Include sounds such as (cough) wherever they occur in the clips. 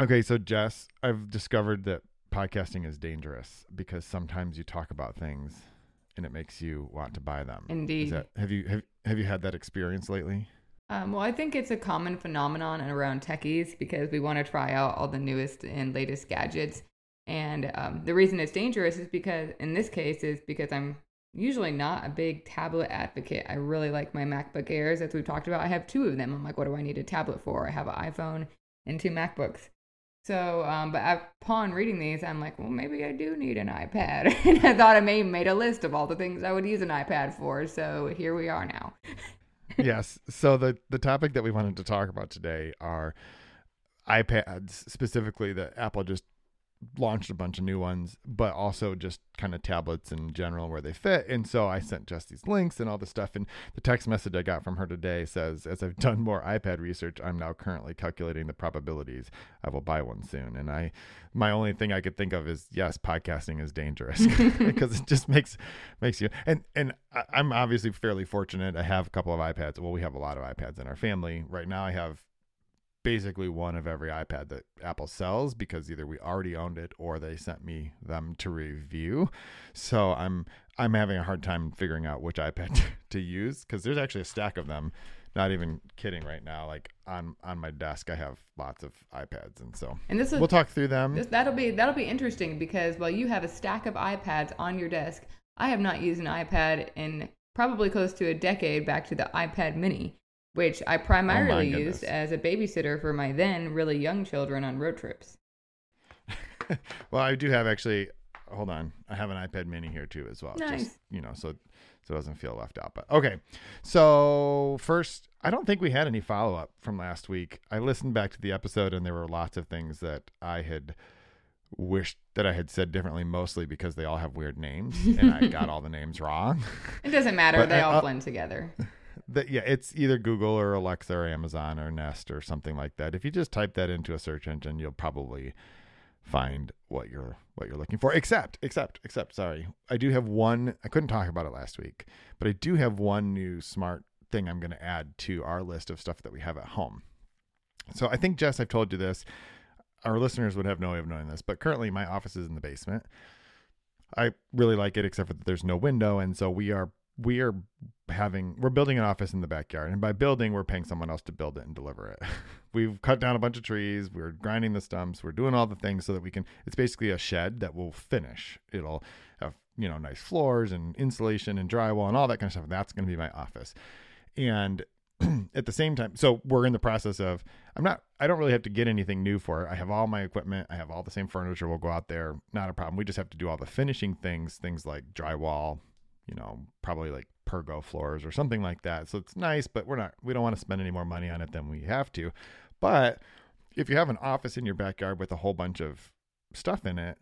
Okay, so Jess, I've discovered that podcasting is dangerous because sometimes you talk about things and it makes you want to buy them. Is Indeed. that, have you have, have you had that experience lately? Um, well, I think it's a common phenomenon around techies because we want to try out all the newest and latest gadgets. And um, the reason it's dangerous is because, in this case, is because I'm usually not a big tablet advocate. I really like my MacBook Airs, as we've talked about. I have two of them. I'm like, what do I need a tablet for? I have an iPhone and two MacBooks. So, um, but upon reading these, I'm like, well, maybe I do need an iPad. (laughs) and I thought I may made a list of all the things I would use an iPad for. So here we are now. (laughs) yes. So the the topic that we wanted to talk about today are iPads, specifically that Apple just launched a bunch of new ones, but also Jess kind of tablets in general where they fit. And so I sent just these links and all the stuff. And the text message I got from her today says, as I've done more iPad research, I'm now currently calculating the probabilities I will buy one soon. And I, my only thing I could think of is yes, podcasting is dangerous (laughs) (laughs) because it just makes makes you. And and I'm obviously fairly fortunate. I have a couple of iPads. Well, we have a lot of iPads in our family. Right now, I have basically one of every iPad that Apple sells because either we already owned it or they sent me them to review. So I'm I'm having a hard time figuring out which iPad (laughs) to use because there's actually a stack of them. Not even kidding right now. Like on on my desk, I have lots of iPads, and so And this is we'll talk through them. This, that'll be that'll be interesting because while you have a stack of iPads on your desk, I have not used an iPad in probably close to a decade back to the iPad Mini, which I primarily goodness. used as a babysitter for my then really young children on road trips. (laughs) well, I do have actually. Hold on, I have an iPad Mini here too as well. Nice. Just you know, so so it doesn't feel left out. But okay, so first, I don't think we had any follow up from last week. I listened back to the episode, and there were lots of things that I had wished that I had said differently, mostly because they all have weird names, and I got (laughs) all the names wrong. It doesn't matter; But they I- all uh, blend together. That yeah, it's either Google or Alexa or Amazon or Nest or something like that. If you just type that into a search engine, you'll probably find what you're what you're looking for. Except, except, except, sorry. I do have one I couldn't talk about it last week, but I do have one new smart thing I'm going to add to our list of stuff that we have at home. So I think Jess, I've told you this. Our listeners would have no way of knowing this, but currently my office is in the basement. I really like it, except for that there's no window, and so we are we are having we're building an office in the backyard, and by building we're paying someone else to build it and deliver it. (laughs) We've cut down a bunch of trees, we're grinding the stumps, we're doing all the things so that we can. It's basically a shed that will finish. It'll have you know nice floors and insulation and drywall and all that kind of stuff. That's going to be my office, and (clears throat) at the same time so we're in the process of i'm not i don't really have to get anything new for it i have all my equipment i have all the same furniture we'll go out there not a problem we just have to do all the finishing things things like drywall you know probably like pergo floors or something like that. So it's nice but we're not we don't want to spend any more money on it than we have to. But if you have an office in your backyard with a whole bunch of stuff in it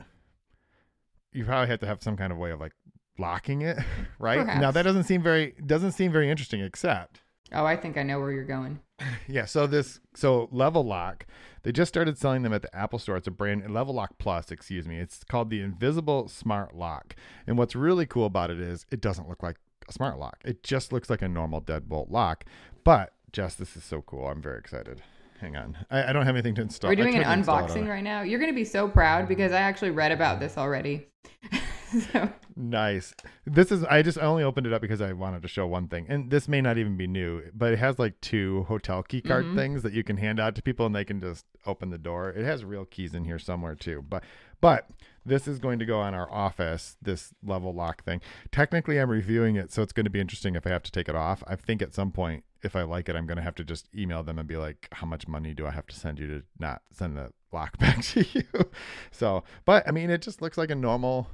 you probably have to have some kind of way of like locking it (laughs) right? Now that doesn't seem very doesn't seem very interesting except Oh, I think I know where you're going. (laughs) yeah, so this so Level Lock, they just started selling them at the Apple Store. It's a brand Level Lock Plus, excuse me. It's called the Invisible Smart Lock. And what's really cool about it is it doesn't look like a smart lock. It just looks like a normal deadbolt lock. But Jess, this is so cool. I'm very excited. Hang on. I, I don't have anything to install. We're doing an tried to install it on unboxing right now. You're going to be so proud because I actually read about this already. (laughs) (laughs) so, Nice. This is I just only opened it up because I wanted to show one thing. And this may not even be new, but it has like two hotel key card Mhm. things that you can hand out to people and they can just open the door. It has real keys in here somewhere too. But but this is going to go on our office, this level lock thing. Technically I'm reviewing it, so it's going to be interesting if I have to take it off. I think at some point if I like it, I'm going to have to just email them and be like, how much money do I have to send you to not send the lock (laughs) back to you? So, but I mean, it just looks like a normal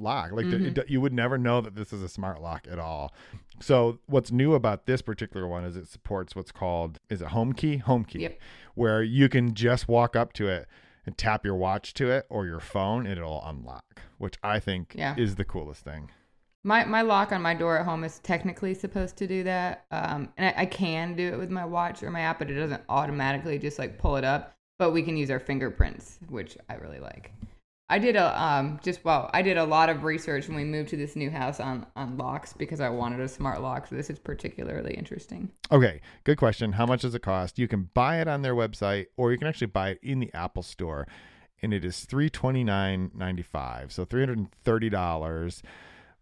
lock. Like Mhm. it, you would never know that this is a smart lock at all. So what's new about this particular one is it supports what's called is it home key? Home key. Yep. Where you can just walk up to it and tap your watch to it or your phone and it'll unlock, which I think Yeah. is the coolest thing. My my lock on my door at home is technically supposed to do that, um, and I, I can do it with my watch or my app, but it doesn't automatically just like pull it up. But we can use our fingerprints, which I really like. I did a um just well, I did a lot of research when we moved to this new house on on locks because I wanted a smart lock. So this is particularly interesting. Okay, good question. How much does it cost? You can buy it on their website, or you can actually buy it in the Apple Store, and it is three twenty nine ninety five, so three hundred and thirty dollars,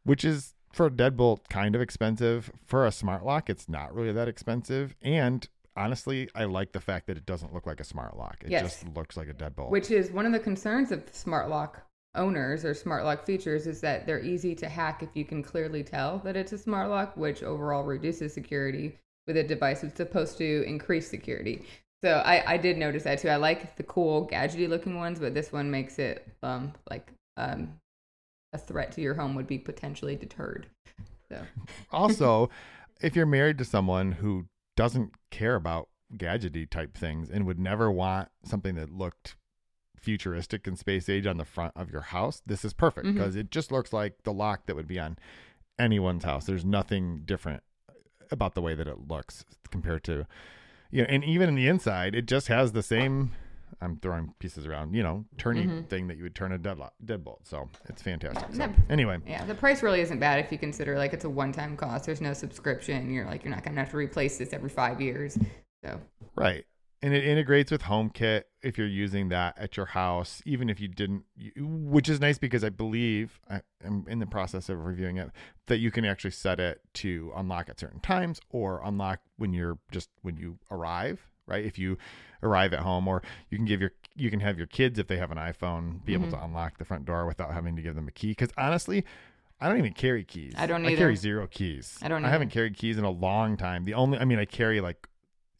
which is for a deadbolt kind of expensive. For a smart lock, it's not really that expensive, and honestly, I like the fact that it doesn't look like a smart lock. It Yes. just looks like a deadbolt. Which is one of the concerns of smart lock owners or smart lock features is that they're easy to hack if you can clearly tell that it's a smart lock, which overall reduces security with a device that's supposed to increase security. So I, I did notice that too. I like the cool gadgety looking ones, but this one makes it um like um a threat to your home would be potentially deterred. So (laughs) also, if you're married to someone who doesn't care about gadgety type things and would never want something that looked futuristic and space age on the front of your house, this is perfect mm-hmm. because it just looks like the lock that would be on anyone's house. There's nothing different about the way that it looks compared to you know, and even in the inside, it just has the same I'm throwing pieces around, you know, turning Mhm. thing that you would turn a deadlock, deadbolt. So it's fantastic. So, anyway, Yeah, the price really isn't bad if you consider like it's a one-time cost. There's no subscription. You're like you're not gonna have to replace this every five years. So Right. And it integrates with HomeKit if you're using that at your house, even if you didn't, which is nice because I believe I am in the process of reviewing it that you can actually set it to unlock at certain times or unlock when you're just when you arrive, right? If you arrive at home, or you can give your you can have your kids if they have an iPhone be able Mhm. to unlock the front door without having to give them a key. Because honestly, I don't even carry keys. I don't Either. I carry zero keys. I don't I haven't carried keys in a long time. The only, I mean, I carry like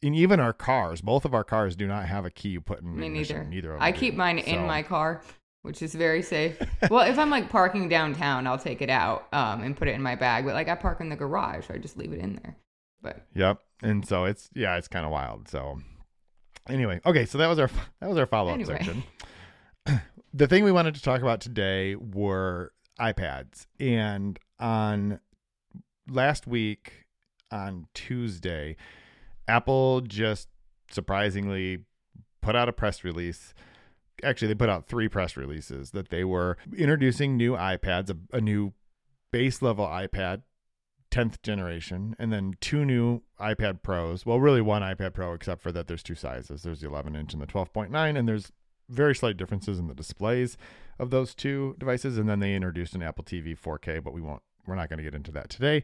in even our cars, both of our cars do not have a key you put in me neither. Neither of I keep do. mine in my car, which is very safe. (laughs) well, if I'm like parking downtown, I'll take it out um, and put it in my bag. But like I park in the garage, so I just leave it in there. But Yep. And so it's yeah, it's kind of wild. So anyway, okay, so that was our that was our follow up Anyway. section. (clears throat) the thing we wanted to talk about today were iPads, and on last week on Tuesday, Apple just surprisingly put out a press release. Actually, they put out three press releases that they were introducing new iPads, a, a new base level iPad 10th generation and then two new iPad Pros. Well, really one iPad Pro except for that there's two sizes. There's the 11 inch and the 12.9 and there's very slight differences in the displays of those two devices and then they introduced an Apple TV 4K, but we won't we're not going to get into that today.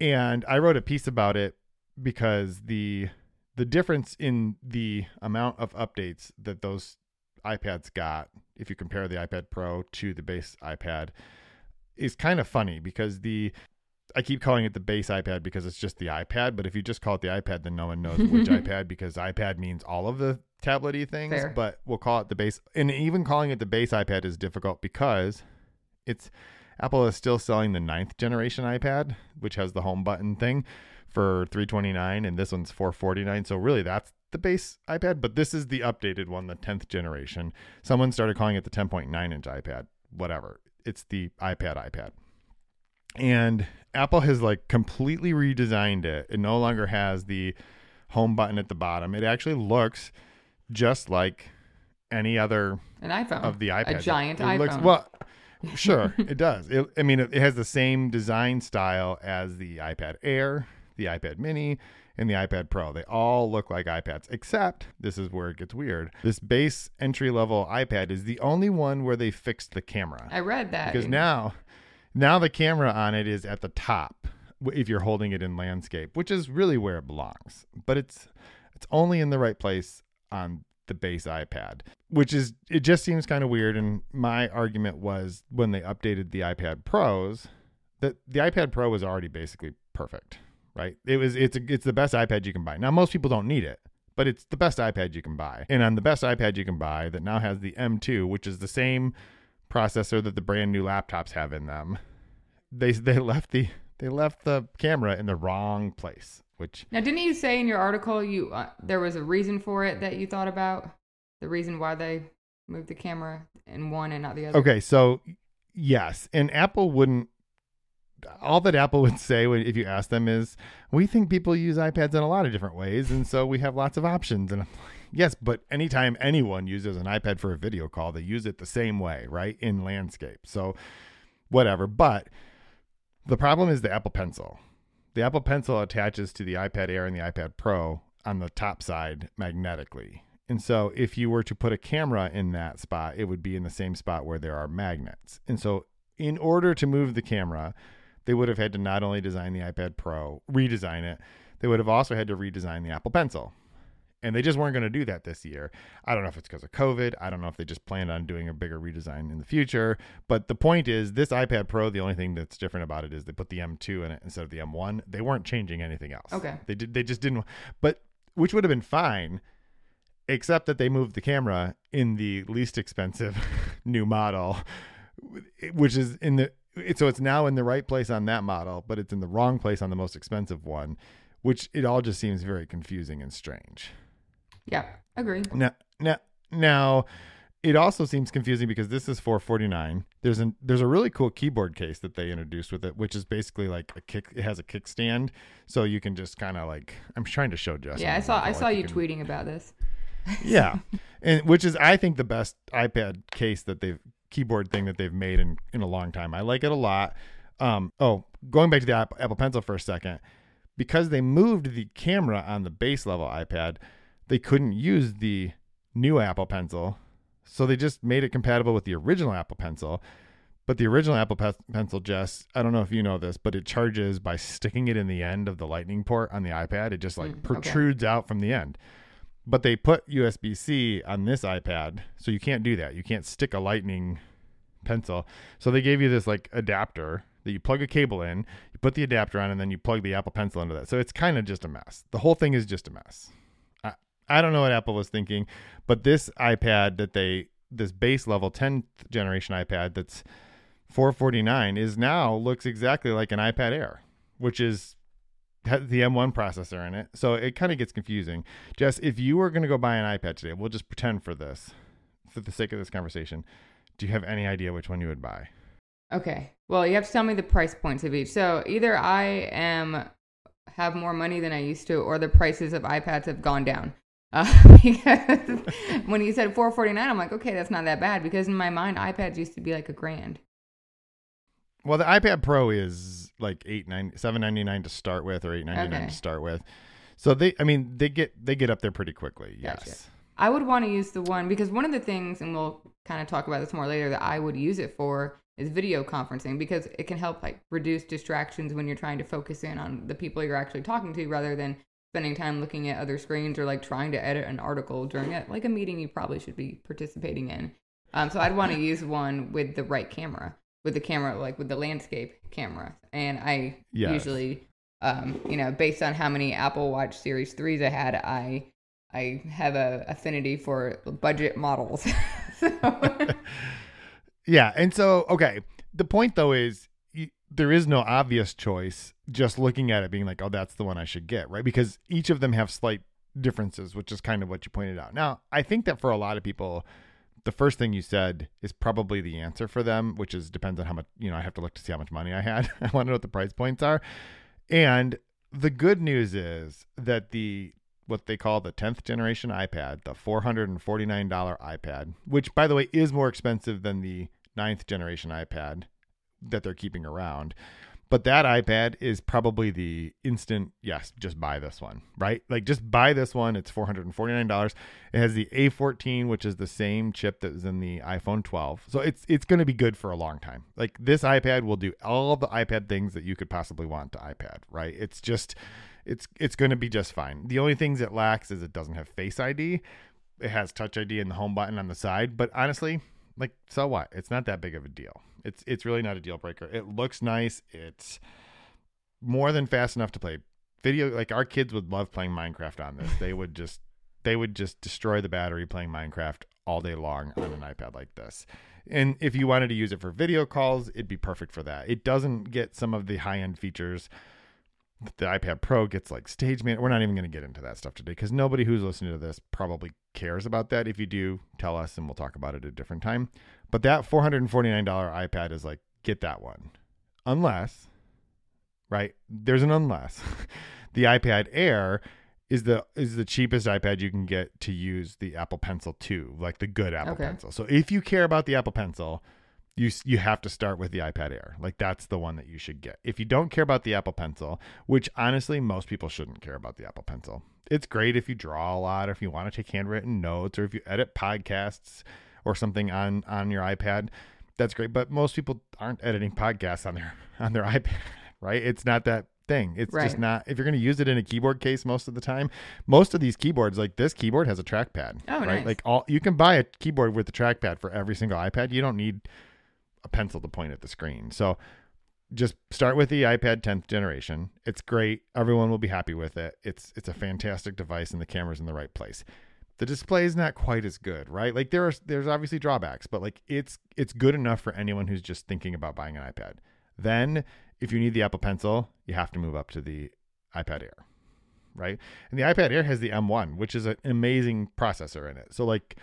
And I wrote a piece about it because the the difference in the amount of updates that those iPads got if you compare the iPad Pro to the base iPad is kind of funny because the I keep calling it the base iPad because it's just the iPad, but if you just call it the iPad, then no one knows (laughs) which iPad because iPad means all of the tablety things. Fair. But we'll call it the base, and even calling it the base iPad is difficult because it's Apple is still selling the ninth generation iPad, which has the home button thing for 329 and this one's 449 so really that's the base ipad but this is the updated one the 10th generation someone started calling it the 10.9 inch ipad whatever it's the ipad ipad and apple has like completely redesigned it it no longer has the home button at the bottom it actually looks just like any other an iPhone of the iPad. a giant it iPhone. Looks, well, (laughs) sure, it does. It, I mean, it, it has the same design style as the iPad Air, the iPad Mini, and the iPad Pro. They all look like iPads, except this is where it gets weird. This base entry level iPad is the only one where they fixed the camera I read that because now, now the camera on it is at the top if you're holding it in landscape, which is really where it belongs. But it's it's only in the right place on the base iPad, which is it just seems kind of weird. And my argument was when they updated the iPad Pros, that the iPad Pro was already basically perfect, right? It was it's a, it's the best iPad you can buy. Now most people don't need it. But it's the best iPad you can buy. And on the best iPad you can buy that now has the M2, which is the same processor that the brand new laptops have in them. They (laughs) they left the they left the camera in the wrong place, which now didn't you say in your article you uh, there was a reason for it that you thought about the reason why they moved the camera in one and not the other Okay, so yes, and Apple wouldn't. All that Apple would say when, if you ask them is, "We think people use iPads in a lot of different ways, and so we have lots of options." And I'm like, Yes, but anytime anyone uses an iPad for a video call, they use it the same way, right? In landscape. So whatever. But the problem is the Apple Pencil. The Apple Pencil attaches to the iPad Air and the iPad Pro on the top side magnetically. And so if you were to put a camera in that spot, it would be in the same spot where there are magnets. And so in order to move the camera, they would have had to not only design the iPad Pro, redesign it, they would have also had to redesign the Apple Pencil and they just weren't going to do that this year. I don't know if it's because of COVID. I don't know if they just planned on doing a bigger redesign in the future. But the point is, this iPad Pro, the only thing that's different about it is they put the M2 in it instead of the M1. They weren't changing anything else. Okay. They did. They just didn't. But which would have been fine, except that they moved the camera in the least expensive (laughs) new model, which is in the. So it's now in the right place on that model, but it's in the wrong place on the most expensive one, which it all just seems very confusing and strange. Yeah, agree. Now, now, now, it also seems confusing because this is 449. There's a there's a really cool keyboard case that they introduced with it, which is basically like a kick. It has a kickstand, so you can just kind of like. I'm trying to show Justin. Yeah, I saw I saw you, can- tweeting about this. (laughs) Yeah, and which is I think the best iPad case that they've keyboard thing that they've made in in a long time. I like it a lot. Um, oh, going back to the Apple Pencil for a second, because they moved the camera on the base level iPad, they couldn't use the new Apple Pencil, so they just made it compatible with the original Apple Pencil. But the original Apple Pe- Pencil, Jess, I don't know if you know this, but it charges by sticking it in the end of the Lightning port on the iPad. It just like Mm, okay. protrudes out from the end. But they put USB C on this iPad, so you can't do that. You can't stick a Lightning pencil. So they gave you this like adapter that you plug a cable in, you put the adapter on, and then you plug the Apple Pencil into that. So it's kind of just a mess. The whole thing is just a mess. I, don't know what Apple was thinking, but this iPad that they this base level 10th generation iPad that's 449 is now looks exactly like an iPad Air, which is the M1 processor in it. So it kind of gets confusing. Jess, if you were going to go buy an iPad today, we'll just pretend for this, for the sake of this conversation. Do you have any idea which one you would buy? Okay. Well, you have to tell me the price points of each. So either I am have more money than I used to, or the prices of iPads have gone down. Uh, (laughs) because when you said 449, I'm like, okay, that's not that bad. Because in my mind, iPads used to be like a grand. Well, the iPad Pro is like eight nine seven ninety nine to start with, or eight ninety nine Okay. to start with. So they, I mean, they get they get up there pretty quickly. Gotcha. Yes. I would want to use the one because one of the things, and we'll kind of talk about this more later, that I would use it for is video conferencing because it can help like reduce distractions when you're trying to focus in on the people you're actually talking to rather than spending time looking at other screens or like trying to edit an article during it like a meeting you probably should be participating in. Um, so I'd want to (laughs) use one with the right camera, with the camera like with the landscape camera, and I Yes. usually, um, you know, based on how many Apple Watch Series threes I had, I I have a affinity for budget models. (laughs) so, (laughs) Yeah, and so okay, the point though is y- there is no obvious choice. Just looking at it, being like, "Oh, that's the one I should get," right? Because each of them have slight differences, which is kind of what you pointed out. Now, I think that for a lot of people, the first thing you said is probably the answer for them, which is depends on how much you know. I have to look to see how much money I had. (laughs) I want to know what the price points are, and the good news is that the what they call the 10th generation iPad, the $449 iPad, which by the way is more expensive than the 9th generation iPad that they're keeping around. But that iPad is probably the instant, yes, just buy this one, right? Like just buy this one. It's $449. It has the A14, which is the same chip that was in the iPhone 12. So it's it's going to be good for a long time. Like this iPad will do all the iPad things that you could possibly want to iPad, right? It's just it's it's going to be just fine. The only things it lacks is it doesn't have Face ID. It has Touch ID and the home button on the side, but honestly, like so what? It's not that big of a deal. It's it's really not a deal breaker. It looks nice. It's more than fast enough to play video. Like our kids would love playing Minecraft on this. They would just they would just destroy the battery playing Minecraft all day long on an iPad like this. And if you wanted to use it for video calls, it'd be perfect for that. It doesn't get some of the high end features the iPad Pro gets like stage man. We're not even going to get into that stuff today because nobody who's listening to this probably cares about that. If you do, tell us and we'll talk about it at a different time. But that $449 iPad is like, get that one. Unless, right? There's an unless. (laughs) the iPad Air is the is the cheapest iPad you can get to use the Apple Pencil 2, like the good Apple Okay. Pencil. So if you care about the Apple Pencil, you you have to start with the iPad Air. Like that's the one that you should get. If you don't care about the Apple Pencil, which honestly most people shouldn't care about the Apple Pencil. It's great if you draw a lot or if you want to take handwritten notes or if you edit podcasts or something on on your iPad. That's great, but most people aren't editing podcasts on their (laughs) on their iPad, (laughs) right? It's not that thing. It's just not if you're going to use it in a keyboard case most of the time. Most of these keyboards like this keyboard has a trackpad, Oh, right? nice. Like all you can buy a keyboard with a trackpad for every single iPad. You don't need a pencil to point at the screen. So just start with the iPad 10th generation. It's great. Everyone will be happy with it. It's it's a fantastic device and the camera's in the right place. The display is not quite as good, right? Like there are there's obviously drawbacks, but like it's it's good enough for anyone who's just thinking about buying an iPad. Then if you need the Apple Pencil, you have to move up to the iPad Air. Right? And the iPad Air has the M1, which is an amazing processor in it. So like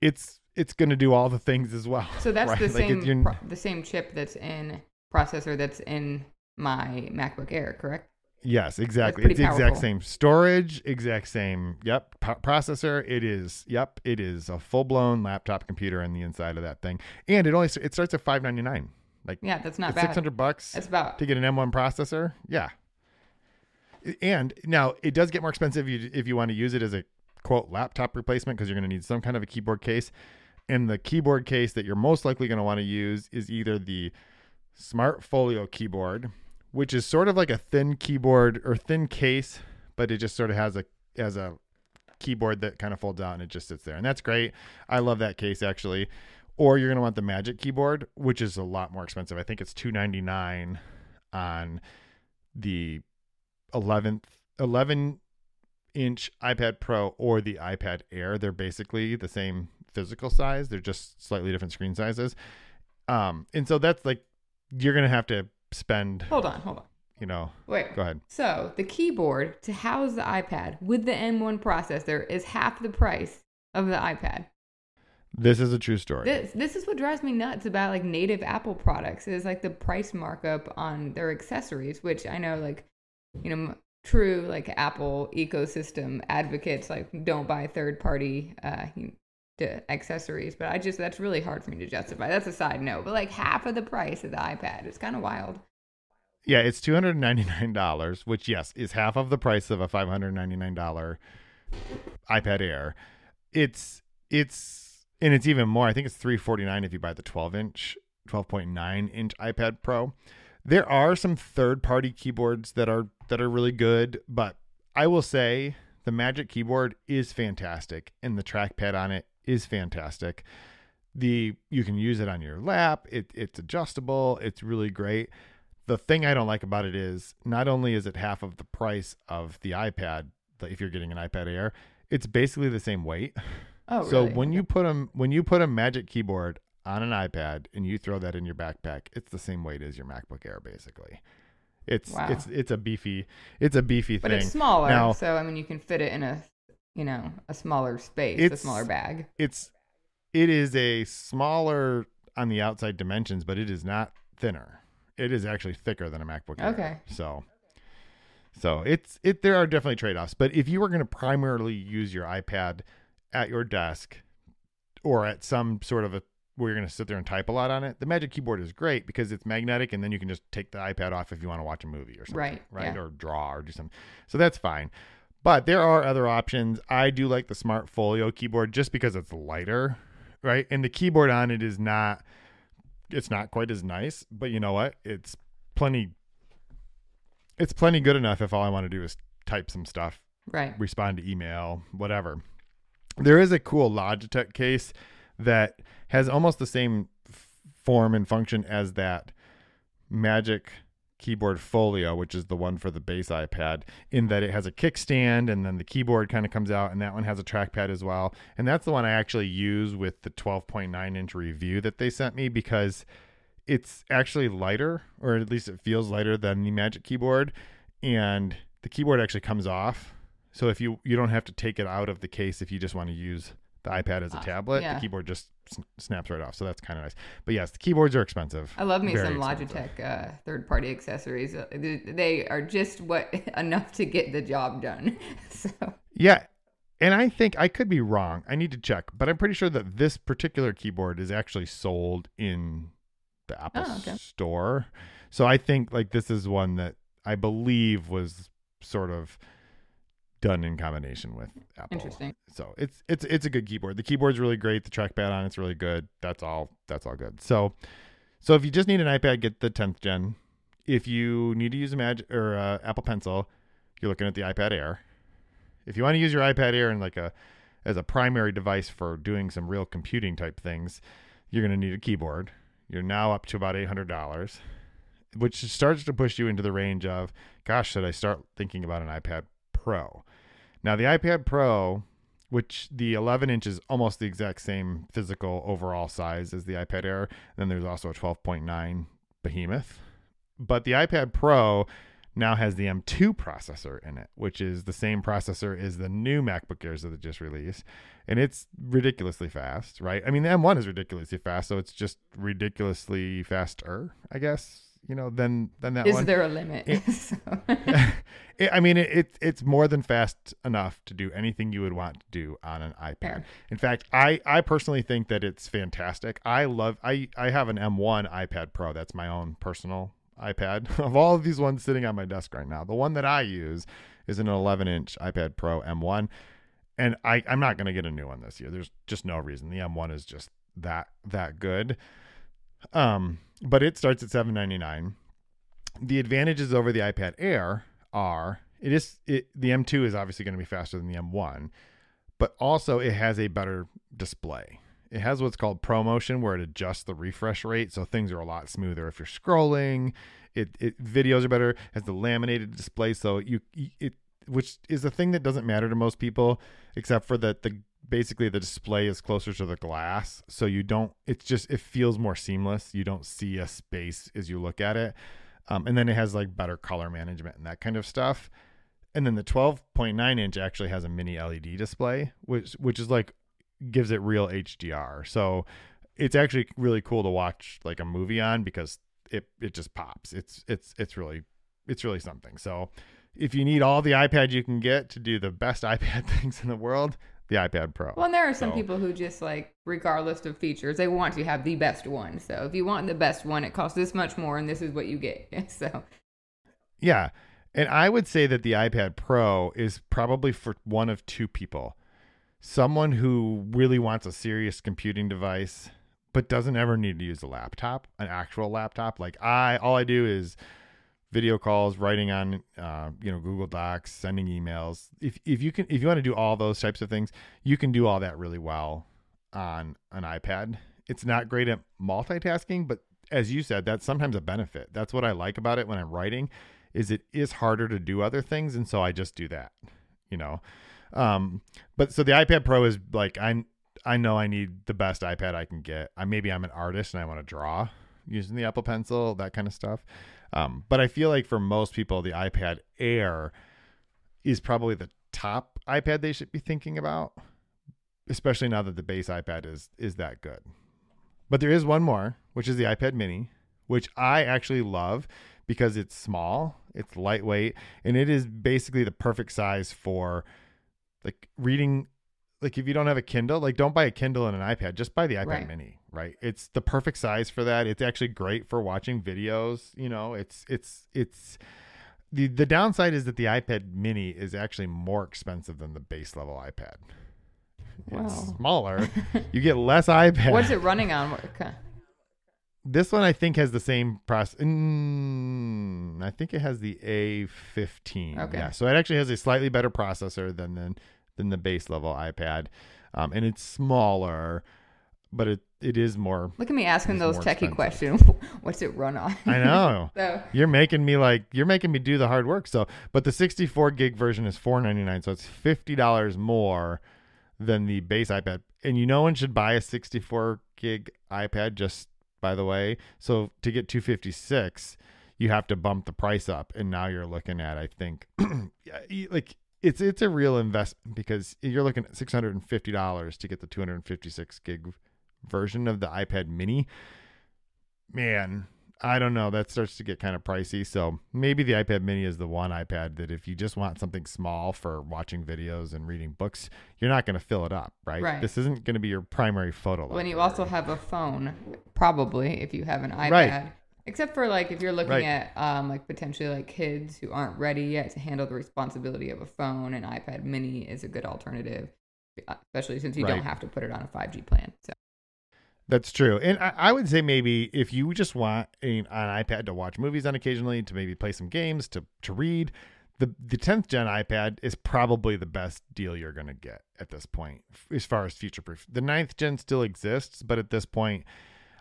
it's it's going to do all the things as well. So that's (laughs) right? the Like, same pro- the same chip that's in processor that's in my MacBook Air, correct? Yes, exactly. pretty It's the exact same storage, exact same, yep, po- processor. It is, yep, it is a full blown laptop computer in the inside of that thing, and it only it starts at five ninety nine, like Yeah, that's not it's bad. six hundred bucks That's about to get an M1 processor. Yeah, and now it does get more expensive if you, if you want to use it as a quote laptop replacement because you're going to need some kind of a keyboard case, and the keyboard case that you're most likely going to want to use is either the Smart Folio keyboard, which is sort of like a thin keyboard or thin case, but it just sort of has a has a keyboard that kind of folds out and it just sits there. And that's great. I love that case actually. Or you're going to want the Magic keyboard, which is a lot more expensive. I think it's 299 on the 11th 11 inch iPad Pro or the iPad Air. They're basically the same physical size. They're just slightly different screen sizes. Um, and so that's like you're gonna have to spend, Hold on, hold on. you know. Wait. Go ahead. So the keyboard to house the iPad with the M1 processor is half the price of the iPad. This is a true story. This this is what drives me nuts about like native Apple products is like the price markup on their accessories, which I know like you know true like Apple ecosystem advocates like don't buy third party uh the accessories, but I just that's really hard for me to justify. That's a side note, but like half of the price of the iPad, it's kind of wild. Yeah, it's two hundred ninety nine dollars, which yes is half of the price of a five hundred ninety nine dollar iPad Air. It's it's and it's even more. I think it's three forty nine if you buy the twelve inch, twelve point nine inch iPad Pro. There are some third party keyboards that are that are really good, but I will say the Magic keyboard is fantastic, and the trackpad on it is fantastic. The you can use it on your lap. It it's adjustable. It's really great the thing I don't like about it is not only is it half of the price of the iPad, if you're getting an iPad Air, it's basically the same weight. Oh, so really? when you put a when you put a Magic Keyboard on an iPad and you throw that in your backpack, it's the same weight as your MacBook Air, basically. It's Wow. it's it's a beefy it's a beefy but thing. it's smaller, Now- so I mean you can fit it in a you know a smaller space, it's, a smaller bag. it's it is a smaller on the outside dimensions, but it is not thinner. It is actually thicker than a MacBook Air. Okay. So so it's it there are definitely trade-offs, but if you were going to primarily use your iPad at your desk or at some sort of a where you're going to sit there and type a lot on it, the Magic Keyboard is great because it's magnetic and then you can just take the iPad off if you want to watch a movie or something, Right, right? yeah. Or draw or do something. So that's fine. But there are other options. I do like the Smart Folio keyboard just because it's lighter, right? And the keyboard on it is not it's not quite as nice, but you know what? It's plenty it's plenty good enough if all I want to do is type some stuff, Right. respond to email, whatever. There is a cool Logitech case that has almost the same f- form and function as that Magic Keyboard Folio, which is the one for the base iPad, in that it has a kickstand and then the keyboard kind of comes out, and that one has a trackpad as well. And that's the one I actually use with the 12.9 inch review that they sent me because it's actually lighter, or at least it feels lighter than the Magic Keyboard, and the keyboard actually comes off. So if you you don't have to take it out of the case if you just want to use the iPad is a Ah, tablet. yeah. The keyboard just snaps right off. So that's kind of nice. But yes, the keyboards are expensive. I love me Very some expensive. Logitech uh, third-party accessories. Uh, They they are just what (laughs) enough to get the job done. (laughs) So Yeah. And I think I could be wrong. I need to check, but I'm pretty sure that this particular keyboard is actually sold in the Apple Oh, okay. store. So I think like this is one that I believe was sort of done in combination with Apple. interesting. So it's it's it's a good keyboard. The keyboard's really great. The trackpad on it's really good. That's all. That's all good. So so if you just need an iPad, get the 10th gen. If you need to use a Magic or uh, Apple Pencil, you're looking at the iPad Air. If you want to use your iPad Air in like a as a primary device for doing some real computing type things, you're going to need a keyboard. You're now up to about $800, which starts to push you into the range of, gosh, should I start thinking about an iPad Pro? Now, the iPad Pro, which the 11 inch is almost the exact same physical overall size as the iPad Air, then there's also a 12.9 Behemoth. But the iPad Pro now has the M2 processor in it, which is the same processor as the new MacBook Airs that they just released. And it's ridiculously fast, right? I mean, the M1 is ridiculously fast, so it's just ridiculously faster, I guess, you know, than, than that Is one. there a limit? It- (laughs) So- (laughs) it, I mean, it, it it's more than fast enough to do anything you would want to do on an iPad. Fair. In fact, I I personally think that it's fantastic. I love I I have an M1 iPad Pro. That's my own personal iPad. (laughs) of all of these ones sitting on my desk right now, the one that I use is an 11 inch iPad Pro M1, and I I'm not gonna get a new one this year. There's just no reason. The M1 is just that that good. Um, but it starts at 799 the advantages over the iPad Air are it is it the M2 is obviously going to be faster than the M1, but also it has a better display. It has what's called ProMotion where it adjusts the refresh rate so things are a lot smoother if you're scrolling. It, it videos are better. Has the laminated display so you it which is a thing that doesn't matter to most people except for that the basically the display is closer to the glass so you don't it's just it feels more seamless. You don't see a space as you look at it. Um, and then it has like better color management and that kind of stuff. And then the 12.9 inch actually has a mini LED display, which which is like gives it real HDR. So it's actually really cool to watch like a movie on because it it just pops. It's it's it's really it's really something. So if you need all the iPad you can get to do the best (laughs) iPad things in the world, the iPad Pro. well, and there are some So- people who just like, regardless of features, they want to have the best one. So if you want the best one, it costs this much more, and this is what you get. (laughs) So Yeah. And I would say that the iPad Pro is probably for one of two people. Someone who really wants a serious computing device but doesn't ever need to use a laptop, an actual laptop. Like I all I do is video calls, writing on uh, you know Google Docs, sending emails. If if you can if you want to do all those types of things, you can do all that really well on an iPad. It's not great at multitasking, but as you said, that's sometimes a benefit. That's what I like about it when I'm writing is it is harder to do other things and so I just do that, you know. Um but so the iPad Pro is like I I know I need the best iPad I can get. I maybe I'm an artist and I want to draw using the Apple Pencil, that kind of stuff. Um, but I feel like for most people, the iPad Air is probably the top iPad they should be thinking about, especially now that the base iPad is is that good. But there is one more, which is the iPad Mini, which I actually love because it's small, it's lightweight, and it is basically the perfect size for like reading like if you don't have a Kindle, like don't buy a Kindle and an iPad, just buy the iPad Right. mini, right? It's the perfect size for that. It's actually great for watching videos, you know. It's it's it's the the downside is that the iPad mini is actually more expensive than the base level iPad. Wow. It's smaller. (laughs) you get less iPad. what's it running on? This one I think has the same process. Mm, I think it has the A15. Okay. Yeah, so it actually has a slightly better processor than than, than the base level iPad, um, and it's smaller, but it it is more. Look at me asking those techie expensive. questions. (laughs) What's it run on? I know. (laughs) so You're making me like you're making me do the hard work. So, but the 64 gig version is 4.99, so it's fifty dollars more than the base iPad. And you no one should buy a 64 gig iPad. Just by the way, so to get 256, you have to bump the price up, and now you're looking at I think, (clears throat) like it's it's a real investment because you're looking at six hundred and fifty dollars to get the two hundred and fifty six gig version of the iPad Mini. Man, I don't know. That starts to get kind of pricey. So maybe the iPad Mini is the one iPad that if you just want something small for watching videos and reading books, you're not going to fill it up, right? Right. This isn't going to be your primary photo. When you also have a phone, probably if you have an iPad. Right. Except for like if you're looking Right. at um, like potentially like kids who aren't ready yet to handle the responsibility of a phone, an iPad Mini is a good alternative, especially since you Right. don't have to put it on a 5G plan. So That's true. And I, I would say maybe if you just want a, an iPad to watch movies on occasionally, to maybe play some games, to, to read, the, the 10th gen iPad is probably the best deal you're going to get at this point as far as future proof. The 9th gen still exists, but at this point,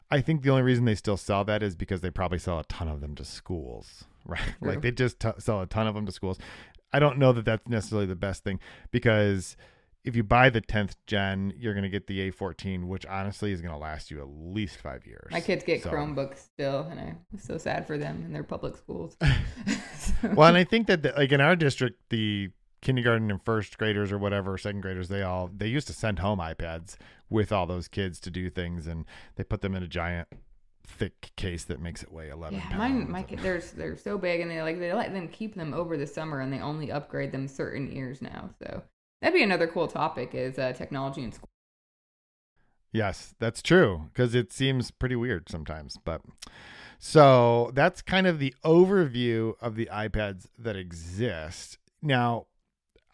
I think the only reason they still sell that is because they probably sell a ton of them to schools, (laughs) right? True. Like they just t- sell a ton of them to schools. I don't know that that's necessarily the best thing because if you buy the 10th gen, you're going to get the A14, which honestly is going to last you at least five years. my kids get So- Chromebooks still, and I'm so sad for them in their public schools. (laughs) (laughs) Well, and I think that, the, like in our district, the kindergarten and first graders or whatever, second graders, they all, they used to send home iPads with all those kids to do things and they put them in a giant thick case that makes it weigh 11 Yeah, pounds. mine, my kid, they're they're so big, and they like they let them keep them over the summer, and they only upgrade them certain years now. So that'd be another cool topic is uh, technology in school. Yes, that's true because it seems pretty weird sometimes. But so that's kind of the overview of the iPads that exist. Now,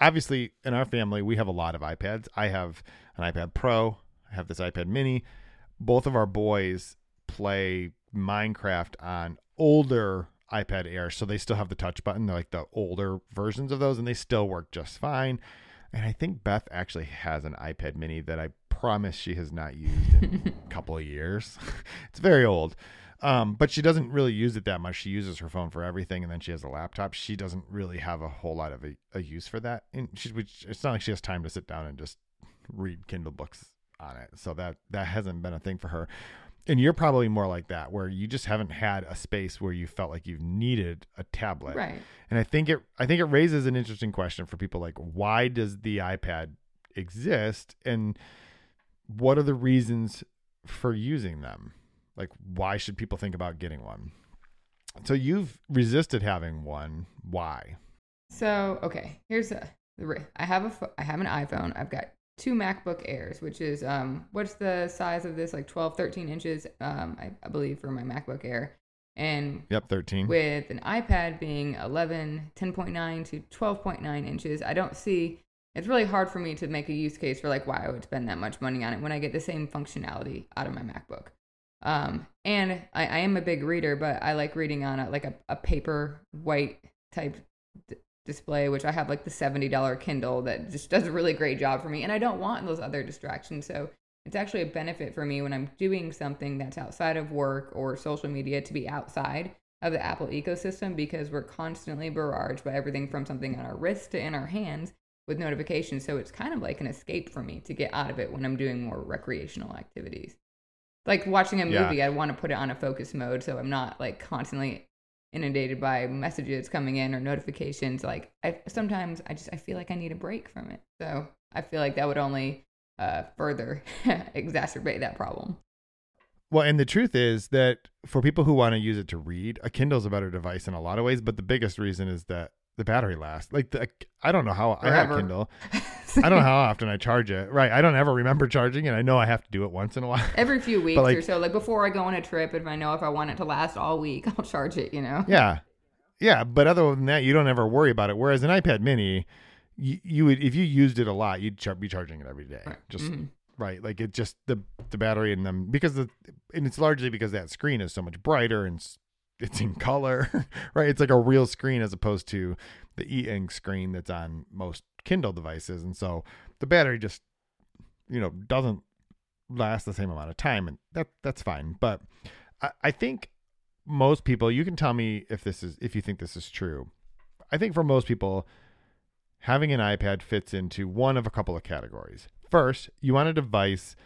obviously, in our family, we have a lot of iPads. I have an iPad Pro, I have this iPad Mini. Both of our boys play Minecraft on older iPad Air, so they still have the touch button. They're like the older versions of those, and they still work just fine. And I think Beth actually has an iPad Mini that I promise she has not used in a (laughs) couple of years. (laughs) it's very old. Um, but she doesn't really use it that much. She uses her phone for everything, and then she has a laptop. She doesn't really have a whole lot of a, a use for that. And she, which, it's not like she has time to sit down and just read Kindle books on it. So that that hasn't been a thing for her. And you're probably more like that, where you just haven't had a space where you felt like you needed a tablet. Right. And I think it I think it raises an interesting question for people like why does the iPad exist and what are the reasons for using them? Like why should people think about getting one? So you've resisted having one. Why? So okay, here's a. I have a. I have an iPhone. I've got two MacBook Airs, which is um, what's the size of this? Like 12, 13 inches, um, I, I believe for my MacBook Air, and Yep, 13. with an iPad being 11, 10.9 to 12.9 inches, I don't see. It's really hard for me to make a use case for like why I would spend that much money on it when I get the same functionality out of my MacBook. Um, and I, I am a big reader, but I like reading on a, like a, a paper white type d- display, which I have like the $70 Kindle that just (laughs) does a really great job for me. And I don't want those other distractions. So it's actually a benefit for me when I'm doing something that's outside of work or social media to be outside of the Apple ecosystem because we're constantly barraged by everything from something on our wrist to in our hands with notifications. So it's kind of like an escape for me to get out of it when I'm doing more recreational activities. Like watching a Yeah. movie, I want to put it on a focus mode so I'm not like constantly inundated by messages coming in or notifications. Like I sometimes I just I feel like I need a break from it. So I feel like that would only uh, further (laughs) exacerbate that problem. Well, and the truth is that for people who want to use it to read, a Kindle's a better device in a lot of ways, but the biggest reason is that the battery lasts. Like the I don't know how I have a Kindle. (laughs) I don't know how often I charge it. Right. I don't ever remember charging it. I know I have to do it once in a while. Every few (laughs) weeks like- or so, like before I go on a trip, if I know if I want it to last all week, (laughs) I'll charge it. You know. yeah. Yeah. But other than that, you don't ever worry about it. Whereas an iPad mini, you, you would, if you used it a lot, you'd be charging it every day. Right. Just Mhm. right. Like it just, the, the battery in them, because the, and it's largely because that screen is so much brighter and it's in color, (laughs) right? It's like a real screen as opposed to the e-ink screen that's on most Kindle devices. And so the battery just, you know, doesn't last the same amount of time. And that, that's fine. But I, I think most people, you can tell me if this is, if you think this is true. I think for most people, having an iPad fits into one of a couple of categories. First, you want a device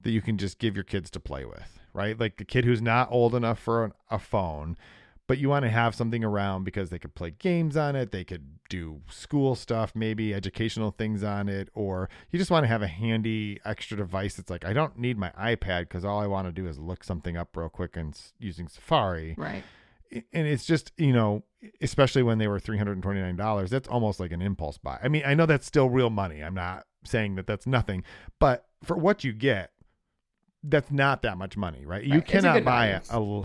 that you can just give your kids to play with, right? Like the kid who's not old enough for an, a phone, but you want to have something around because they could play games on it, they could do school stuff, maybe educational things on it, or you just want to have a handy extra device that's like, I don't need my iPad because all I want to do is look something up real quick and s- using Safari. Right. And it's just, you know, especially when they were $329, that's almost like an impulse buy. I mean, I know that's still real money. I'm not saying that that's nothing, but for what you get, that's not that much money, right? You Right. Cannot buy a,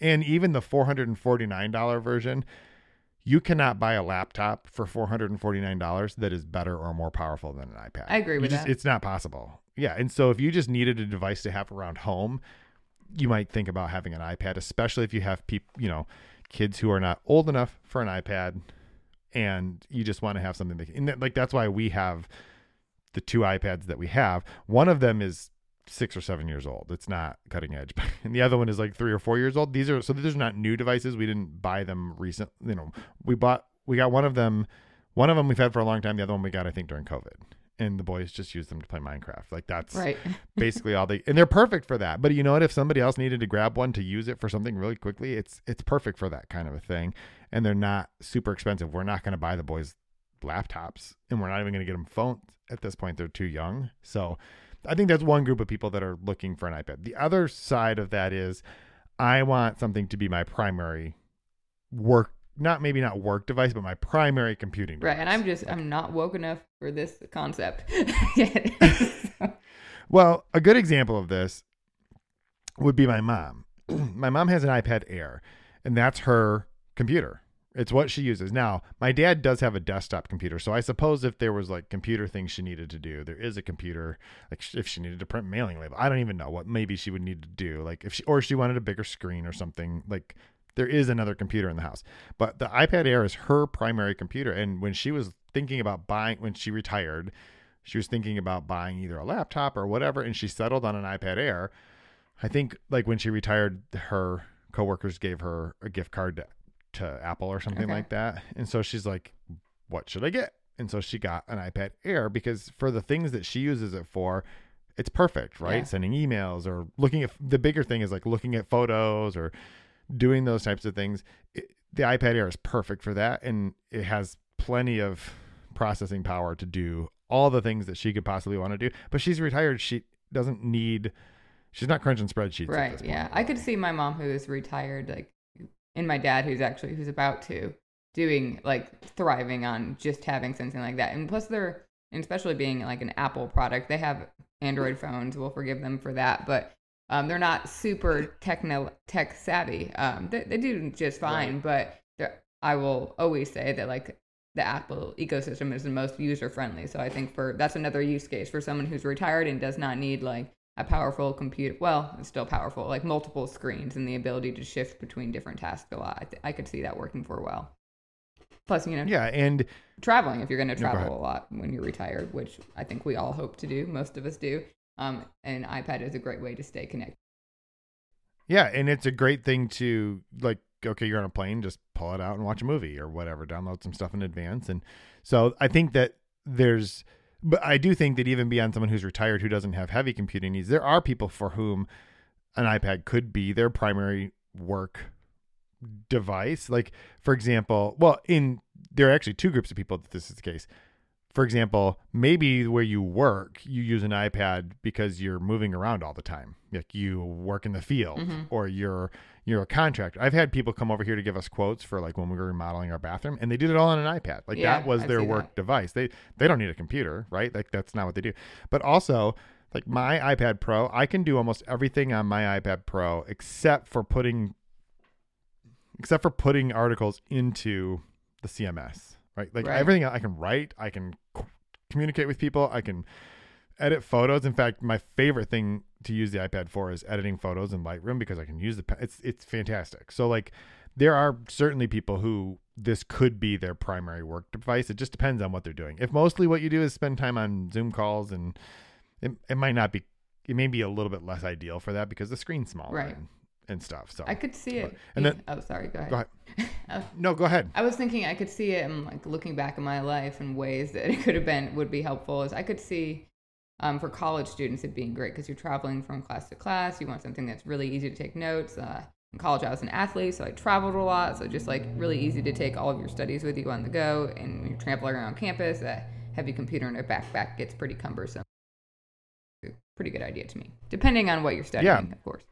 and even the $449 version, you cannot buy a laptop for $449 that is better or more powerful than an iPad. I agree You with just- that. It's not possible. Yeah, and so if you just needed a device to have around home, you might think about having an iPad, especially if you have people, you know, kids who are not old enough for an iPad and you just want to have something that, and that, like that's why we have the two iPads that we have. One of them is six or seven years old. It's not cutting edge, (laughs) and the other one is like three or four years old. These are so these are not new devices. We didn't buy them recent. You know, we bought we got one of them. One of them we've had for a long time. The other one we got I think during COVID, and the boys just use them to play Minecraft. Like that's Right. (laughs) basically all they and they're perfect for that. But you know what? If somebody else needed to grab one to use it for something really quickly, it's it's perfect for that kind of a thing. And they're not super expensive. We're not going to buy the boys laptops, and we're not even going to get them phones at this point. They're too young. So I think that's one group of people that are looking for an iPad. The other side of that is I want something to be my primary work not maybe not work device, but my primary computing device. Right. And I'm just I'm not woke enough for this concept yet. (laughs) So, (laughs) Well, a good example of this would be my mom. (clears throat) my mom has an iPad Air, and that's her computer. It's what she uses. Now, my dad does have a desktop computer, so I suppose if there was like computer things she needed to do, there is a computer. Like if she needed to print mailing label, I don't even know what maybe she would need to do. Like if she or she wanted a bigger screen or something. Like there is another computer in the house, but the iPad Air is her primary computer. And when she was thinking about buying, when she retired, she was thinking about buying either a laptop or whatever, and she settled on an iPad Air. I think like when she retired, her coworkers gave her a gift card to, to Apple or something Okay. like that, and so she's like, "What should I get?" And so she got an iPad Air because for the things that she uses it for, it's perfect, right? Yeah. Sending emails or looking at the bigger thing is like looking at photos or doing those types of things. It, the iPad Air is perfect for that, and it has plenty of processing power to do all the things that she could possibly want to do. But she's retired; she doesn't need. She's not crunching spreadsheets. at right. Yeah. I could see my mom who is retired, like, and my dad who's actually who's about to doing like thriving on just having something like that. And plus, they're and especially being like an Apple product, they have Android phones. We'll forgive them for that, but. Um, they're not super techno tech savvy. Um, they, they do just fine, but I will always say that like the Apple ecosystem is the most user friendly. So I think for that's another use case for someone who's retired and does not need like a powerful computer. Well, it's still powerful, like multiple screens and the ability to shift between different tasks a lot. I, th- I could see that working for well. Plus, you know, Yeah, and traveling if you're going to go ahead. travel a lot when you're retired, which I think we all hope to do. Most of us do. Um, and iPad is a great way to stay connected. yeah, and it's a great thing to like. Okay, you're on a plane, just pull it out and watch a movie or whatever. Download some stuff in advance, and so I think that there's. But I do think that even beyond someone who's retired who doesn't have heavy computing needs, there are people for whom an iPad could be their primary work device. Like, for example, well, in there are actually two groups of people that this is the case. For example, maybe where you work, you use an iPad because you're moving around all the time. Like you work in the field Mhm. or you're you're a contractor. I've had people come over here to give us quotes for like when we were remodeling our bathroom and they did it all on an iPad. Like Yeah, that was I've their work that. device. They they don't need a computer, right? Like that's not what they do. But also, like my iPad Pro, I can do almost everything on my iPad Pro except for putting except for putting articles into the CMS, right? Like Right. everything I can write, I can communicate with people, I can edit photos. In fact, my favorite thing to use the iPad for is editing photos in Lightroom because I can use the it's it's fantastic. So like there are certainly people who this could be their primary work device. It just depends on what they're doing. If mostly what you do is spend time on Zoom calls and it, it might not be it may be a little bit less ideal for that because the screen's smaller Right. and, and stuff. So I could see it. and then- oh, sorry. Go ahead. go ahead. (laughs) No, go ahead. I was thinking I could see it and like looking back in my life in ways that it could have been would be helpful. Is I could see um, for college students it being great because you're traveling from class to class. You want something that's really easy to take notes. Uh, in college I was an athlete, so I traveled a lot. So just like really easy to take all of your studies with you on the go, and you're traveling around campus. A heavy computer in a backpack gets pretty cumbersome. Pretty good idea to me, depending on what you're studying, Yeah. of course.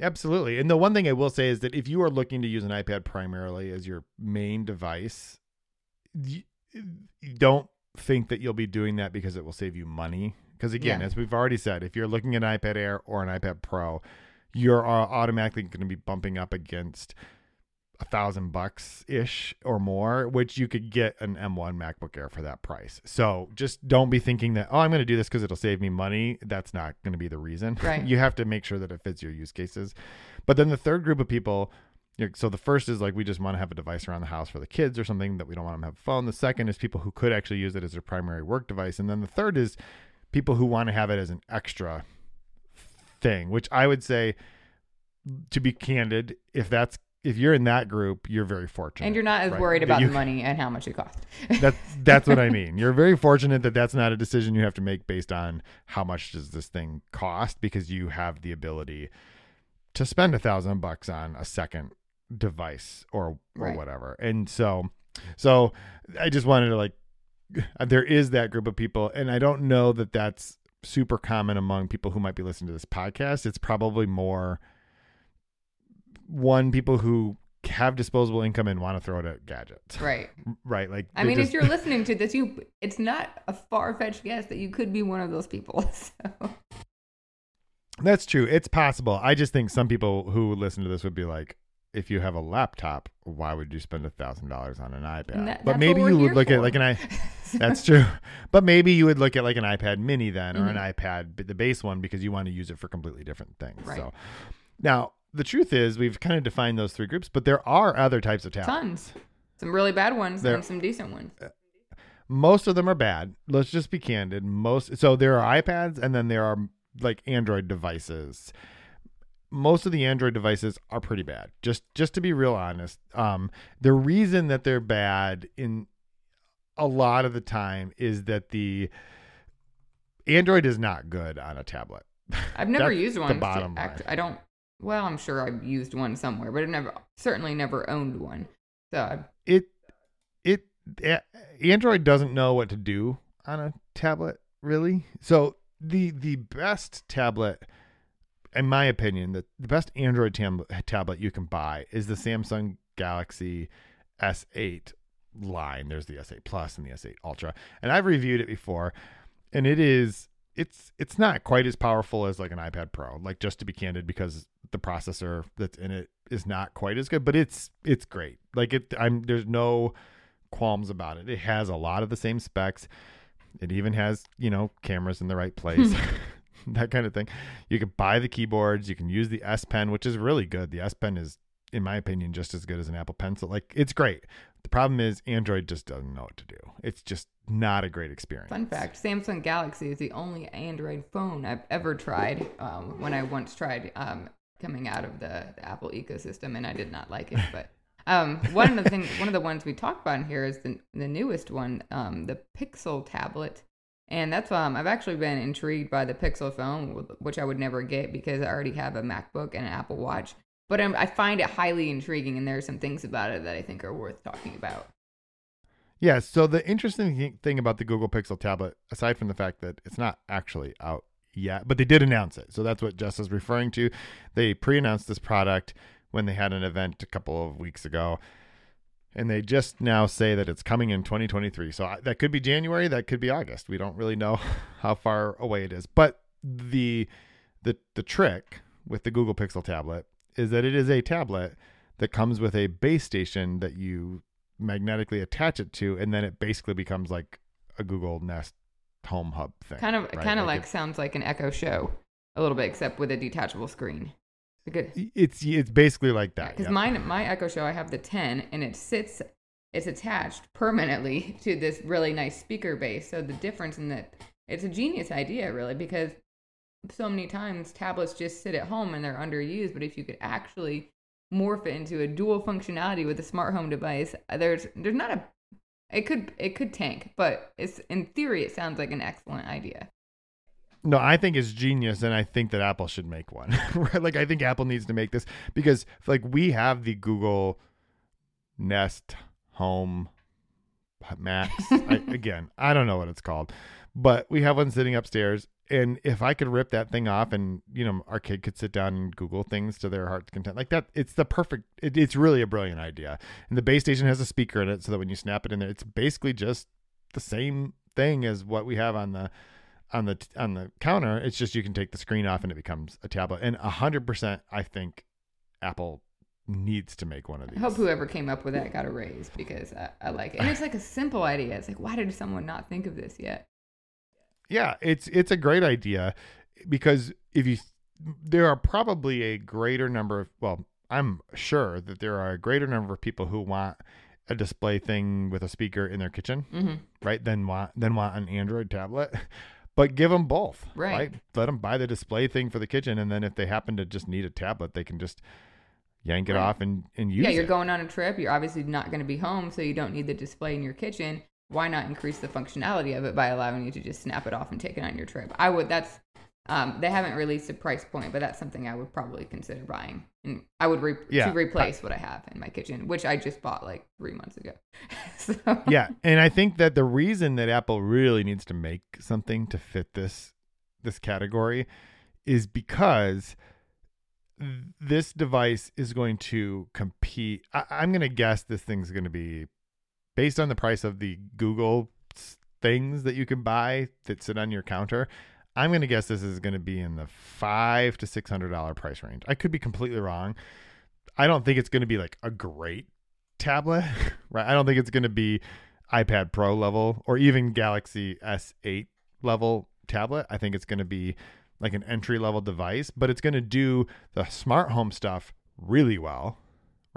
Absolutely. And the one thing I will say is that if you are looking to use an iPad primarily as your main device, you, you don't think that you'll be doing that because it will save you money. Because again, Yeah. as we've already said, if you're looking at an iPad Air or an iPad Pro, you're uh, automatically going to be bumping up against a thousand bucks ish or more, which you could get an M1 MacBook Air for that price. So just don't be thinking that, oh, I'm going to do this because it'll save me money. That's not going to be the reason. (laughs) Right. you have to make sure that it fits your use cases. But then the third group of people, so the first is like we just want to have a device around the house for the kids or something that we don't want them to have a phone. The second is people who could actually use it as their primary work device. And then the third is people who want to have it as an extra thing, which I would say, to be candid, if that's if you're in that group, you're very fortunate. And you're not as right? worried about you- the money and how much it costs. (laughs) That's that's what I (laughs) mean. You're very fortunate that that's not a decision you have to make based on how much does this thing cost because you have the ability to spend a thousand bucks on a second device or or Right. whatever. And so so I just wanted to like uh, there is that group of people and I don't know that that's super common among people who might be listening to this podcast. It's probably more one people who have disposable income and want to throw it at gadgets. right. (laughs) Right. Like I mean, just- if you're (laughs) listening to this, you it's not a far fetched guess that you could be one of those people. (laughs) So That's true. It's possible. I just think some people who listen to this would be like, if you have a laptop, why would you spend a thousand dollars on an iPad? That- but maybe you would look at like an i. That's true. But maybe you would look at like an iPad Mini then, or an Mhm. iPad, the base one, because you want to use it for completely different things. Right. So now the truth is, we've kind of defined those three groups, but there are other types of tablets. tons, some really bad ones There- and some decent ones. most of them are bad. Let's just be candid. Most so there are iPads and then there are like Android devices. Most of the Android devices are pretty bad. Just just to be real honest. Um the reason that they're bad in a lot of the time is that the Android is not good on a tablet. I've never used one. to bottom act- line. I don't. Well, I'm sure I've used one somewhere, but I've never, certainly never owned one. So it it eh, android doesn't know what to do on a tablet really. So the the best tablet in my opinion the, the best android tam- tablet you can buy is the samsung galaxy s8 line. There's the s8 plus and the s8 ultra. And i've reviewed it before and it is it's it's not quite as powerful as like an ipad pro like just to be candid because the processor that's in it is not quite as good but it's it's great. Like it i'm there's no qualms about it. It has a lot of the same specs. It even has you know cameras in the right place (laughs) (laughs) that kind of thing. You can buy the keyboards. You can use the s pen which is really good. The s pen is in my opinion just as good as an apple pencil. Like it's great. The problem is android just doesn't know what to do. It's just not a great experience. Fun fact: Samsung Galaxy is the only Android phone I've ever tried. Um, when I once tried um, coming out of the, the Apple ecosystem, and I did not like it. But um, one of the things, one of the ones we talked about in here is the the newest one, um, the Pixel tablet. And that's um I've actually been intrigued by the Pixel phone, which I would never get because I already have a MacBook and an Apple Watch. But um, I find it highly intriguing, and there are some things about it that I think are worth talking about. Yeah. So the interesting thing about the Google Pixel tablet, aside from the fact that it's not actually out yet, but they did announce it. So that's what Jess is referring to. They pre-announced this product when they had an event a couple of weeks ago, and they just now say that it's coming in 2023. So that could be January, that could be August. We don't really know (laughs) how far away it is. But the the the trick with the Google Pixel tablet is that it is a tablet that comes with a base station that you magnetically attach it to, and then it basically becomes like a Google Nest home hub thing. Kind of, right? kind of like, it- sounds like an Echo Show, a little bit, except with a detachable screen. Because it's it's basically like that. because yeah. mine, my Echo Show, I have the 10, and it sits, it's attached permanently (laughs) to this really nice speaker base. So the difference in that, it's a genius idea, really, because so many times tablets just sit at home and they're underused. But if you could actually morph it into a dual functionality with a smart home device, uh, there's there's not a it could it could tank, but it's in theory it sounds like an excellent idea. No, I think it's genius, and I think that Apple should make one. (laughs) right? Like, I think Apple needs to make this because, like, we have the Google Nest Home Max. I, (laughs) again, I don't know what it's called, but we have one sitting upstairs. And if I could rip that thing off, and you know, our kid could sit down and Google things to their heart's content, like that, it's the perfect. It, it's really a brilliant idea. And the base station has a speaker in it, so that when you snap it in there, it's basically just the same thing as what we have on the on the on the counter. It's just you can take the screen off and it becomes a tablet. And a hundred percent, I think Apple needs to make one of these. I hope whoever came up with that got a raise because I, I like it. And it's like a simple idea. It's like, why did someone not think of this yet? Yeah, it's it's a great idea because if you there are probably a greater number of well, I'm sure that there are a greater number of people who want a display thing with a speaker in their kitchen, mm-hmm. right? Then want then want an Android tablet. (laughs) But give them both, right. right? Let them buy the display thing for the kitchen, and then if they happen to just need a tablet, they can just yank it Right. off and and use Yeah, you're it. going on a trip. You're obviously not going to be home, so you don't need the display in your kitchen. Why not increase the functionality of it by allowing you to just snap it off and take it on your trip? I would. That's um, they haven't released a price point, but that's something I would probably consider buying, and I would re- Yeah. to replace what I have in my kitchen, which I just bought like three months ago. (laughs) so yeah, and I think that the reason that Apple really needs to make something to fit this this category is because this device is going to compete. I, I'm going to guess this thing's going to be based on the price of the Google things that you can buy that sit on your counter. I'm going to guess this is going to be in the five to six hundred dollar price range. I could be completely wrong. I don't think it's going to be like a great tablet, (laughs) right? I don't think it's going to be iPad Pro level or even Galaxy S8 level tablet. I think it's going to be like an entry level device, but it's going to do the smart home stuff really well,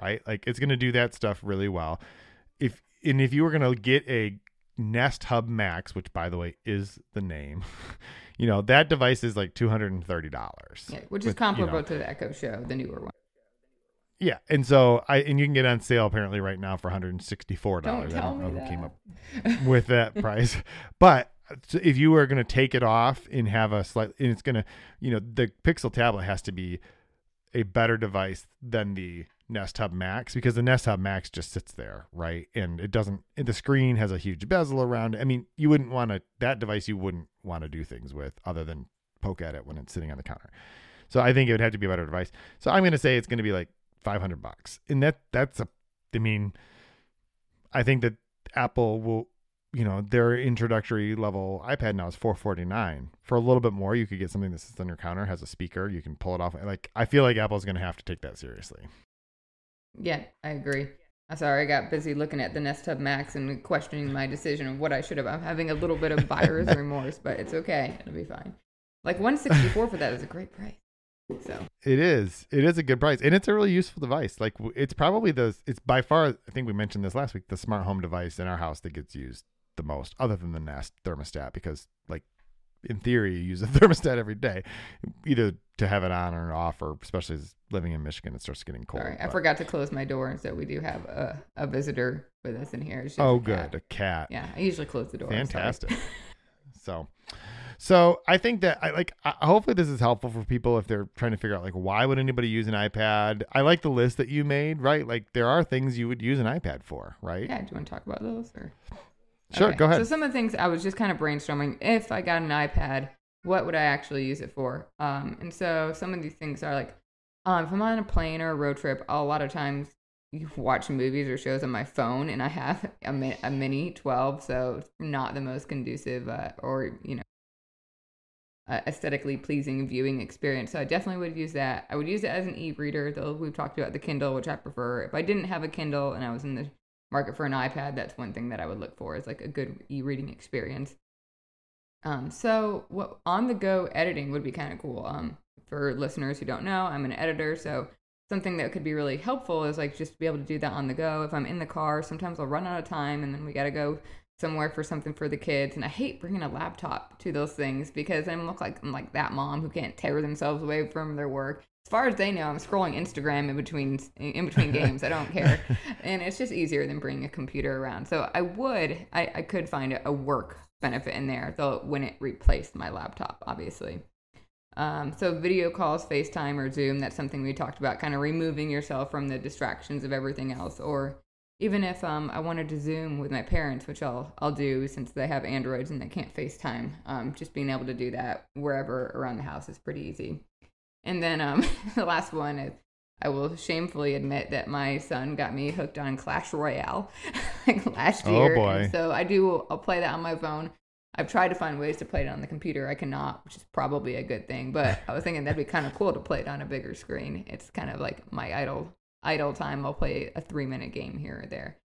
right? Like it's going to do that stuff really well. If and if you were going to get a Nest Hub Max, which by the way is the name, (laughs) you know, that device is like $230. yeah, which is With, you comparable know, to the Echo Show, the newer one. Yeah, and so I and you can get on sale apparently right now for 164 Don't dollars. I don't know me who came up (laughs) with that price, but so if you were going to take it off and have a slight, and it's going to, you know, the Pixel tablet has to be a better device than the Nest Hub Max because the Nest Hub Max just sits there, right? And it doesn't. The screen has a huge bezel around. it. I mean, you wouldn't want to that device. You wouldn't want to do things with other than poke at it when it's sitting on the counter. So I think it would have to be a better device. So I'm going to say it's going to be like 500 bucks, and that that's a. I mean, I think that Apple will. You know, their introductory level iPad now is 449. For a little bit more, you could get something that sits on your counter, has a speaker, you can pull it off. Like I feel like Apple's going to have to take that seriously. Yeah, I agree. I'm sorry, I got busy looking at the Nest Hub Max and questioning my decision of what I should have. I'm having a little bit of buyer's (laughs) remorse, but it's okay. It'll be fine. Like 164 for that is a great price. So It is. It is a good price, and it's a really useful device. Like it's probably the. It's by far. I think we mentioned this last week. The smart home device in our house that gets used the most, other than the Nest thermostat, because like in theory, you use a (laughs) thermostat every day, either to have it on or off, or especially as living in Michigan, it starts getting cold. sorry, I forgot to close my door, so we do have a, a visitor with us in here. Oh, a cat. good, a cat. Yeah, I usually close the door. Fantastic. (laughs) so, so I think that I like. I, hopefully, this is helpful for people if they're trying to figure out like why would anybody use an iPad. I like the list that you made. Right, like there are things you would use an iPad for. Right. Yeah, do you want to talk about those? Or? Sure. Okay, Go ahead. So some of the things I was just kind of brainstorming. If I got an iPad, what would I actually use it for? Um, and so some of these things are like, um, if I'm on a plane or a road trip, a lot of times you (laughs) watch movies or shows on my phone, and I have a, mi- a mini 12, so it's not the most conducive uh, or you know uh, aesthetically pleasing viewing experience. So I definitely would use that. I would use it as an e-reader, though we've talked about the Kindle, which I prefer. If I didn't have a Kindle and I was in the market for an iPad, that's one thing that I would look for is like a good e-reading experience. Um, so what on the go editing would be kind of cool. Um, for listeners who don't know, I'm an editor, so something that could be really helpful is like just to be able to do that on the go. If I'm in the car, sometimes I'll run out of time and then we got to go somewhere for something for the kids. And I hate bringing a laptop to those things because I look like I'm like that mom who can't tear themselves away from their work. As far as they know, I'm scrolling Instagram in between in between (laughs) games. I don't care, and it's just easier than bringing a computer around. So I would, I, I could find a, a work benefit in there though when it replaced my laptop obviously um, so video calls facetime or zoom that's something we talked about kind of removing yourself from the distractions of everything else or even if um, i wanted to zoom with my parents which i'll i'll do since they have androids and they can't facetime um, just being able to do that wherever around the house is pretty easy and then um, (laughs) the last one is I will shamefully admit that my son got me hooked on Clash Royale (laughs) like last Oh, boy. And so I do I'll play that on my phone. I've tried to find ways to play it on the computer. I cannot, which is probably a good thing. But (laughs) I was thinking that'd be kind of cool to play it on a bigger screen. It's kind of like my idle idle time. I'll play a three minute game here or there.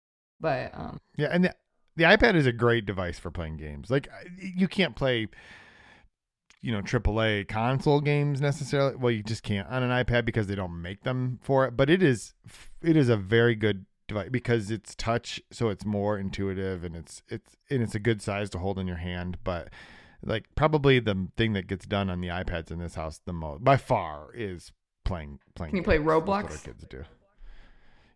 But um, Yeah, and the, the iPad is a great device for playing games. Like you can't play you know AAA console games necessarily. Well, you just can't on an iPad because they don't make them for it, but it is it is a very good device because it's touch so it's more intuitive and it's it's and it's a good size to hold in your hand, but like probably the thing that gets done on the iPads in this house the most by far is playing playing Can you play games. That's what Roblox? kids do.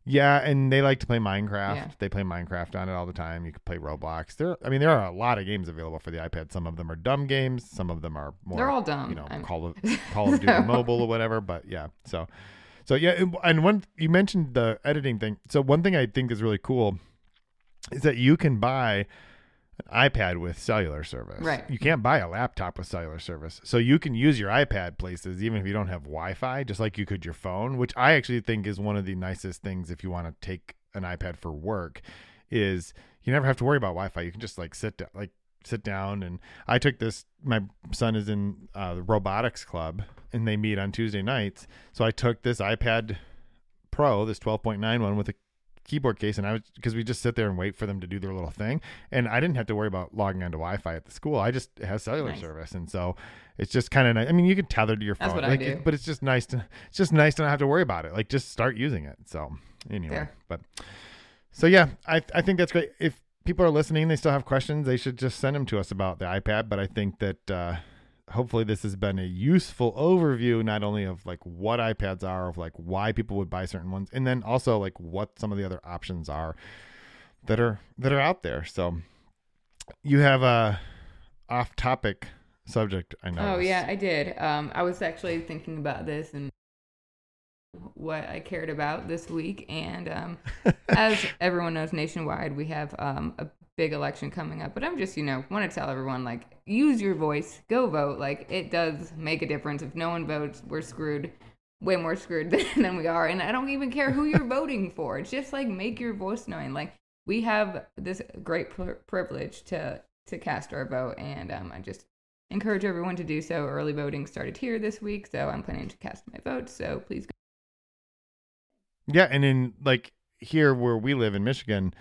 Yeah, and they like to play Minecraft. Yeah. They play Minecraft on it all the time. You can play Roblox. There, I mean, there are a lot of games available for the iPad. Some of them are dumb games. Some of them are more. they're all dumb. you know, I'm- Call of (laughs) Call of Duty Mobile or whatever. But yeah, so so yeah, and- and one you mentioned the editing thing. So one thing I think is really cool is that you can buy an iPad with cellular service. Right. You can't buy a laptop with cellular service. So you can use your iPad places even if you don't have Wi-Fi, just like you could your phone, which I actually think is one of the nicest things if you want to take an iPad for work is you never have to worry about Wi-Fi. You can just like sit down, like sit down and I took this my son is in uh, the robotics club and they meet on Tuesday nights. So I took this iPad Pro, this 12.9 one with a keyboard case and I was because we just sit there and wait for them to do their little thing and I didn't have to worry about logging onto Wi-Fi at the school. I just it has cellular Nice. service and so it's just kind of nice. I mean, you can tether to your phone, That's what I like, it- but it's just nice to it's just nice to not have to worry about it. Like just start using it. So anyway, Fair. but so yeah, I I think that's great. If people are listening, they still have questions, they should just send them to us about the iPad. But I think that uh, hopefully this has been a useful overview, not only of like what iPads are, of like why people would buy certain ones, and then also like what some of the other options are that are that are out there. So you have a off-topic subject. I know. Oh yeah, I did. Um, I was actually thinking about this and what I cared about this week, and um, (laughs) as everyone knows, nationwide we have um, a big election coming up. But I'm just, you know, want to tell everyone like, use your voice, go vote. Like it does make a difference. If no one votes, we're screwed. Way more screwed (laughs) than, we are, and I don't even care who you're voting for. It's just like make your voice known. Like we have this great pri privilege to to cast our vote, and um, I just encourage everyone to do so. Early voting started here this week, so I'm planning to cast my vote. So please go. Yeah, and in like here where we live in Michigan,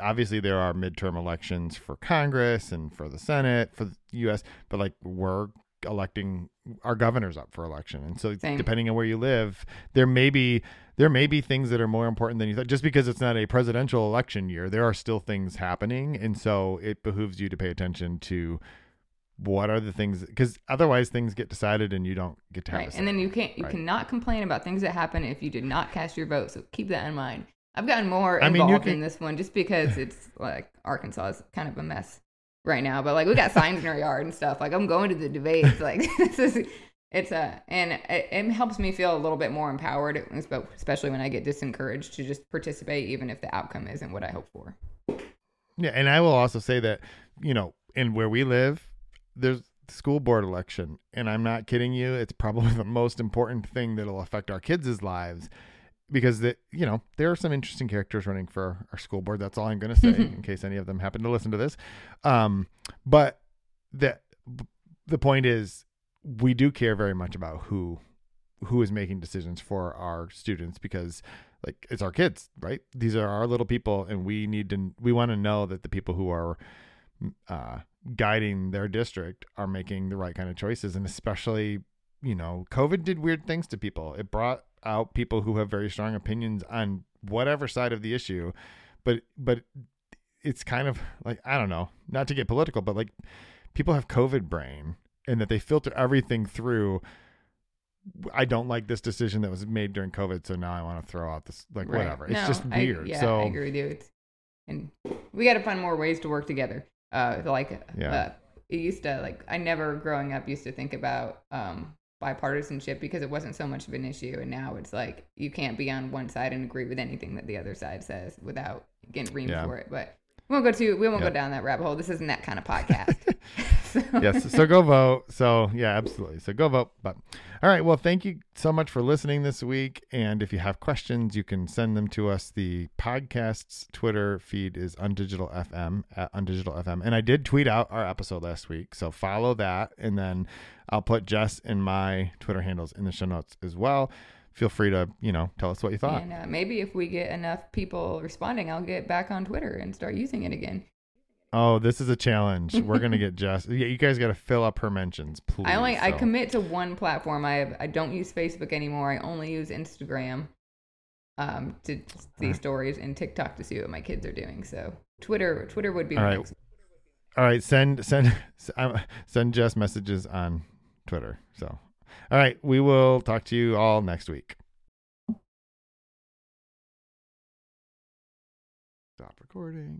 obviously there are midterm elections for Congress and for the Senate for the U.S., but like we're electing our governors up for election, and so Same. depending on where you live, there may be there may be things that are more important than you thought. Just because it's not a presidential election year, there are still things happening, and so it behooves you to pay attention to what are the things because otherwise things get decided and you don't get to have Right, and then you can't you Right. cannot complain about things that happen if you did not cast your vote. So keep that in mind. I've gotten more I involved mean, you in this one just because (laughs) it's like Arkansas is kind of a mess right now. But like we got signs in our yard and stuff. Like I'm going to the debates. Like (laughs) this is it's a and it, it helps me feel a little bit more empowered, especially when I get disencouraged to just participate, even if the outcome isn't what I hope for. Yeah, and I will also say that you know, in where we live, there's school board election, and I'm not kidding you. It's probably (laughs) the most important thing that'll affect our kids' lives because that you know there are some interesting characters running for our school board. That's all I'm going to say in case any of them happen to listen to this. Um, but the the point is, we do care very much about who who is making decisions for our students because like it's our kids right these are our little people and we need to we want to know that the people who are uh guiding their district are making the right kind of choices and especially you know covid did weird things to people it brought out people who have very strong opinions on whatever side of the issue but but it's kind of like i don't know not to get political but like people have covid brain and that they filter everything through I don't like this decision that was made during COVID, so now I want to throw out this like Right. whatever. It's No, just I- weird. yeah, so I agree with you. It's, and we got to find more ways to work together. Uh, like Yeah. uh, it used to like I never growing up used to think about um bipartisanship because it wasn't so much of an issue, and now it's like you can't be on one side and agree with anything that the other side says without getting reamed Yeah. for it. But we won't go to we won't Yeah. go down that rabbit hole. This isn't that kind of podcast. So- (laughs) yes. So go vote. So yeah, absolutely. So go vote. But all right. Well, thank you so much for listening this week. And if you have questions, you can send them to us. The podcast's Twitter feed is undigital FM at undigital FM. And I did tweet out our episode last week. So follow that. And then I'll put Jess and my Twitter handles in the show notes as well. Feel free to, you know, tell us what you thought. And uh, maybe if we get enough people responding, I'll get back on Twitter and start using it again. Oh, this is a challenge. We're gonna (laughs) get Jess. Yeah, you guys got to fill up her mentions, please. I only I commit to one platform. I have, I don't use Facebook anymore. I only use Instagram um to see Alright. stories and TikTok to see what my kids are doing. So Twitter Twitter would be All right. next. All right, send send (laughs) send Jess messages on Twitter. So, all right, we will talk to you all next week. Stop recording.